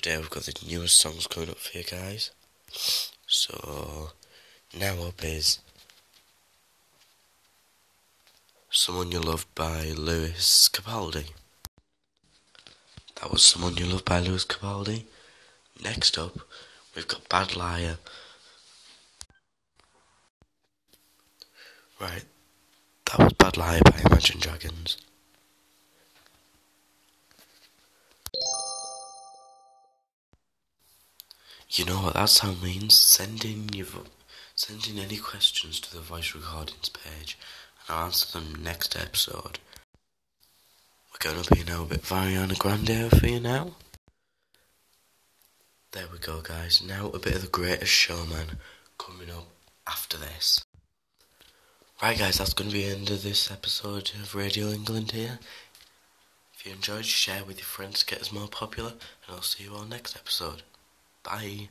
Today we've got the newest songs coming up for you guys. So, now up is Someone You Love by Lewis Capaldi. That was Someone You Love by Lewis Capaldi. Next up, we've got Bad Liar. Right, that was Bad Liar by Imagine Dragons. You know what that sound means? Send in your send in any questions to the voice recordings page and I'll answer them next episode. We're gonna be now a bit Ariana Grande for you now. There we go guys, now a bit of the greatest showman coming up after this. Right guys, that's gonna be the end of this episode of Radio England here. If you enjoyed, share with your friends to get us more popular, and I'll see you all next episode. Bye.